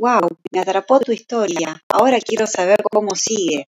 wow, me atrapó tu historia, ahora quiero saber cómo sigue.